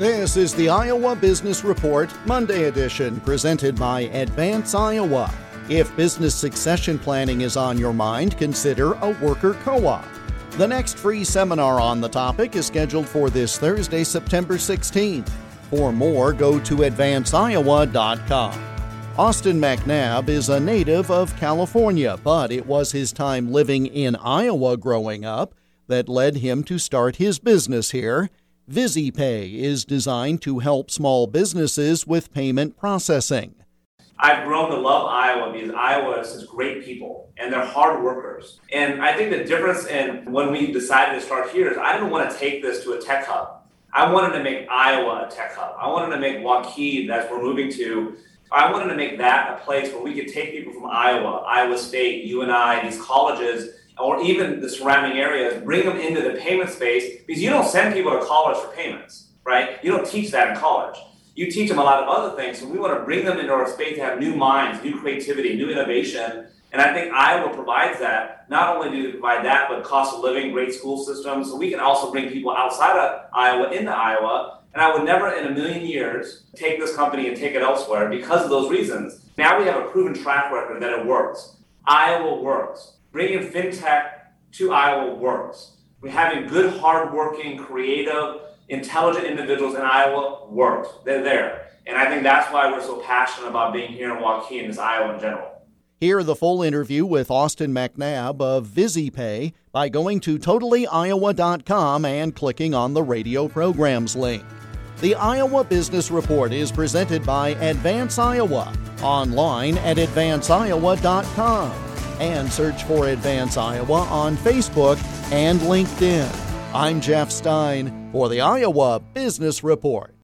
This is the Iowa Business Report Monday edition presented by Advance Iowa. If business succession planning is on your mind, consider a worker co op. The next free seminar on the topic is scheduled for this Thursday, September 16th. For more, go to advanceiowa.com. Austin McNabb is a native of California, but it was his time living in Iowa growing up that led him to start his business here. VizyPay is designed to help small businesses with payment processing. I've grown to love Iowa because Iowa is great people and they're hard workers. And I think the difference in when we decided to start here is I didn't want to take this to a tech hub. I wanted to make Iowa a tech hub. I wanted to make Waukee, as we're moving to, I wanted to make that a place where we could take people from Iowa, Iowa State, UNI, these colleges or even the surrounding areas, bring them into the payment space because you don't send people to college for payments, right? You don't teach that in college. You teach them a lot of other things. So we want to bring them into our space to have new minds, new creativity, new innovation. And I think Iowa provides that. Not only do they provide that, but cost of living, great school systems. So we can also bring people outside of Iowa into Iowa. And I would never in a million years take this company and take it elsewhere because of those reasons. Now we have a proven track record that it works. Iowa works bringing fintech to Iowa works. We're having good, hardworking, creative, intelligent individuals in Iowa works. They're there. And I think that's why we're so passionate about being here in Waukee and Iowa in general. Hear the full interview with Austin McNabb of VizyPay by going to totallyiowa.com and clicking on the radio programs link. The Iowa Business Report is presented by Advance Iowa, online at advanceiowa.com and search for Advance Iowa on Facebook and LinkedIn. I'm Jeff Stein for the Iowa Business Report.